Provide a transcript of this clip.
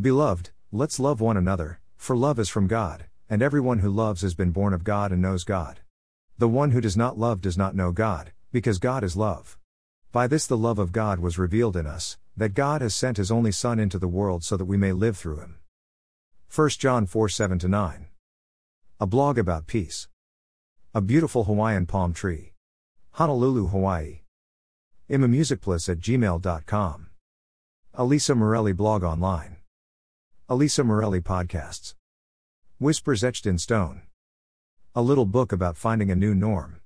Beloved, let's love one another, for love is from God, and everyone who loves has been born of God and knows God. The one who does not love does not know God, because God is love. By this the love of God was revealed in us, that God has sent his only Son into the world so that we may live through him. 1 John 4 7 9. A blog about peace. A beautiful Hawaiian palm tree. Honolulu, Hawaii. Imamusicplace at gmail.com. Elisa Morelli blog online. Elisa Morelli podcasts. Whispers etched in stone. A little book about finding a new norm.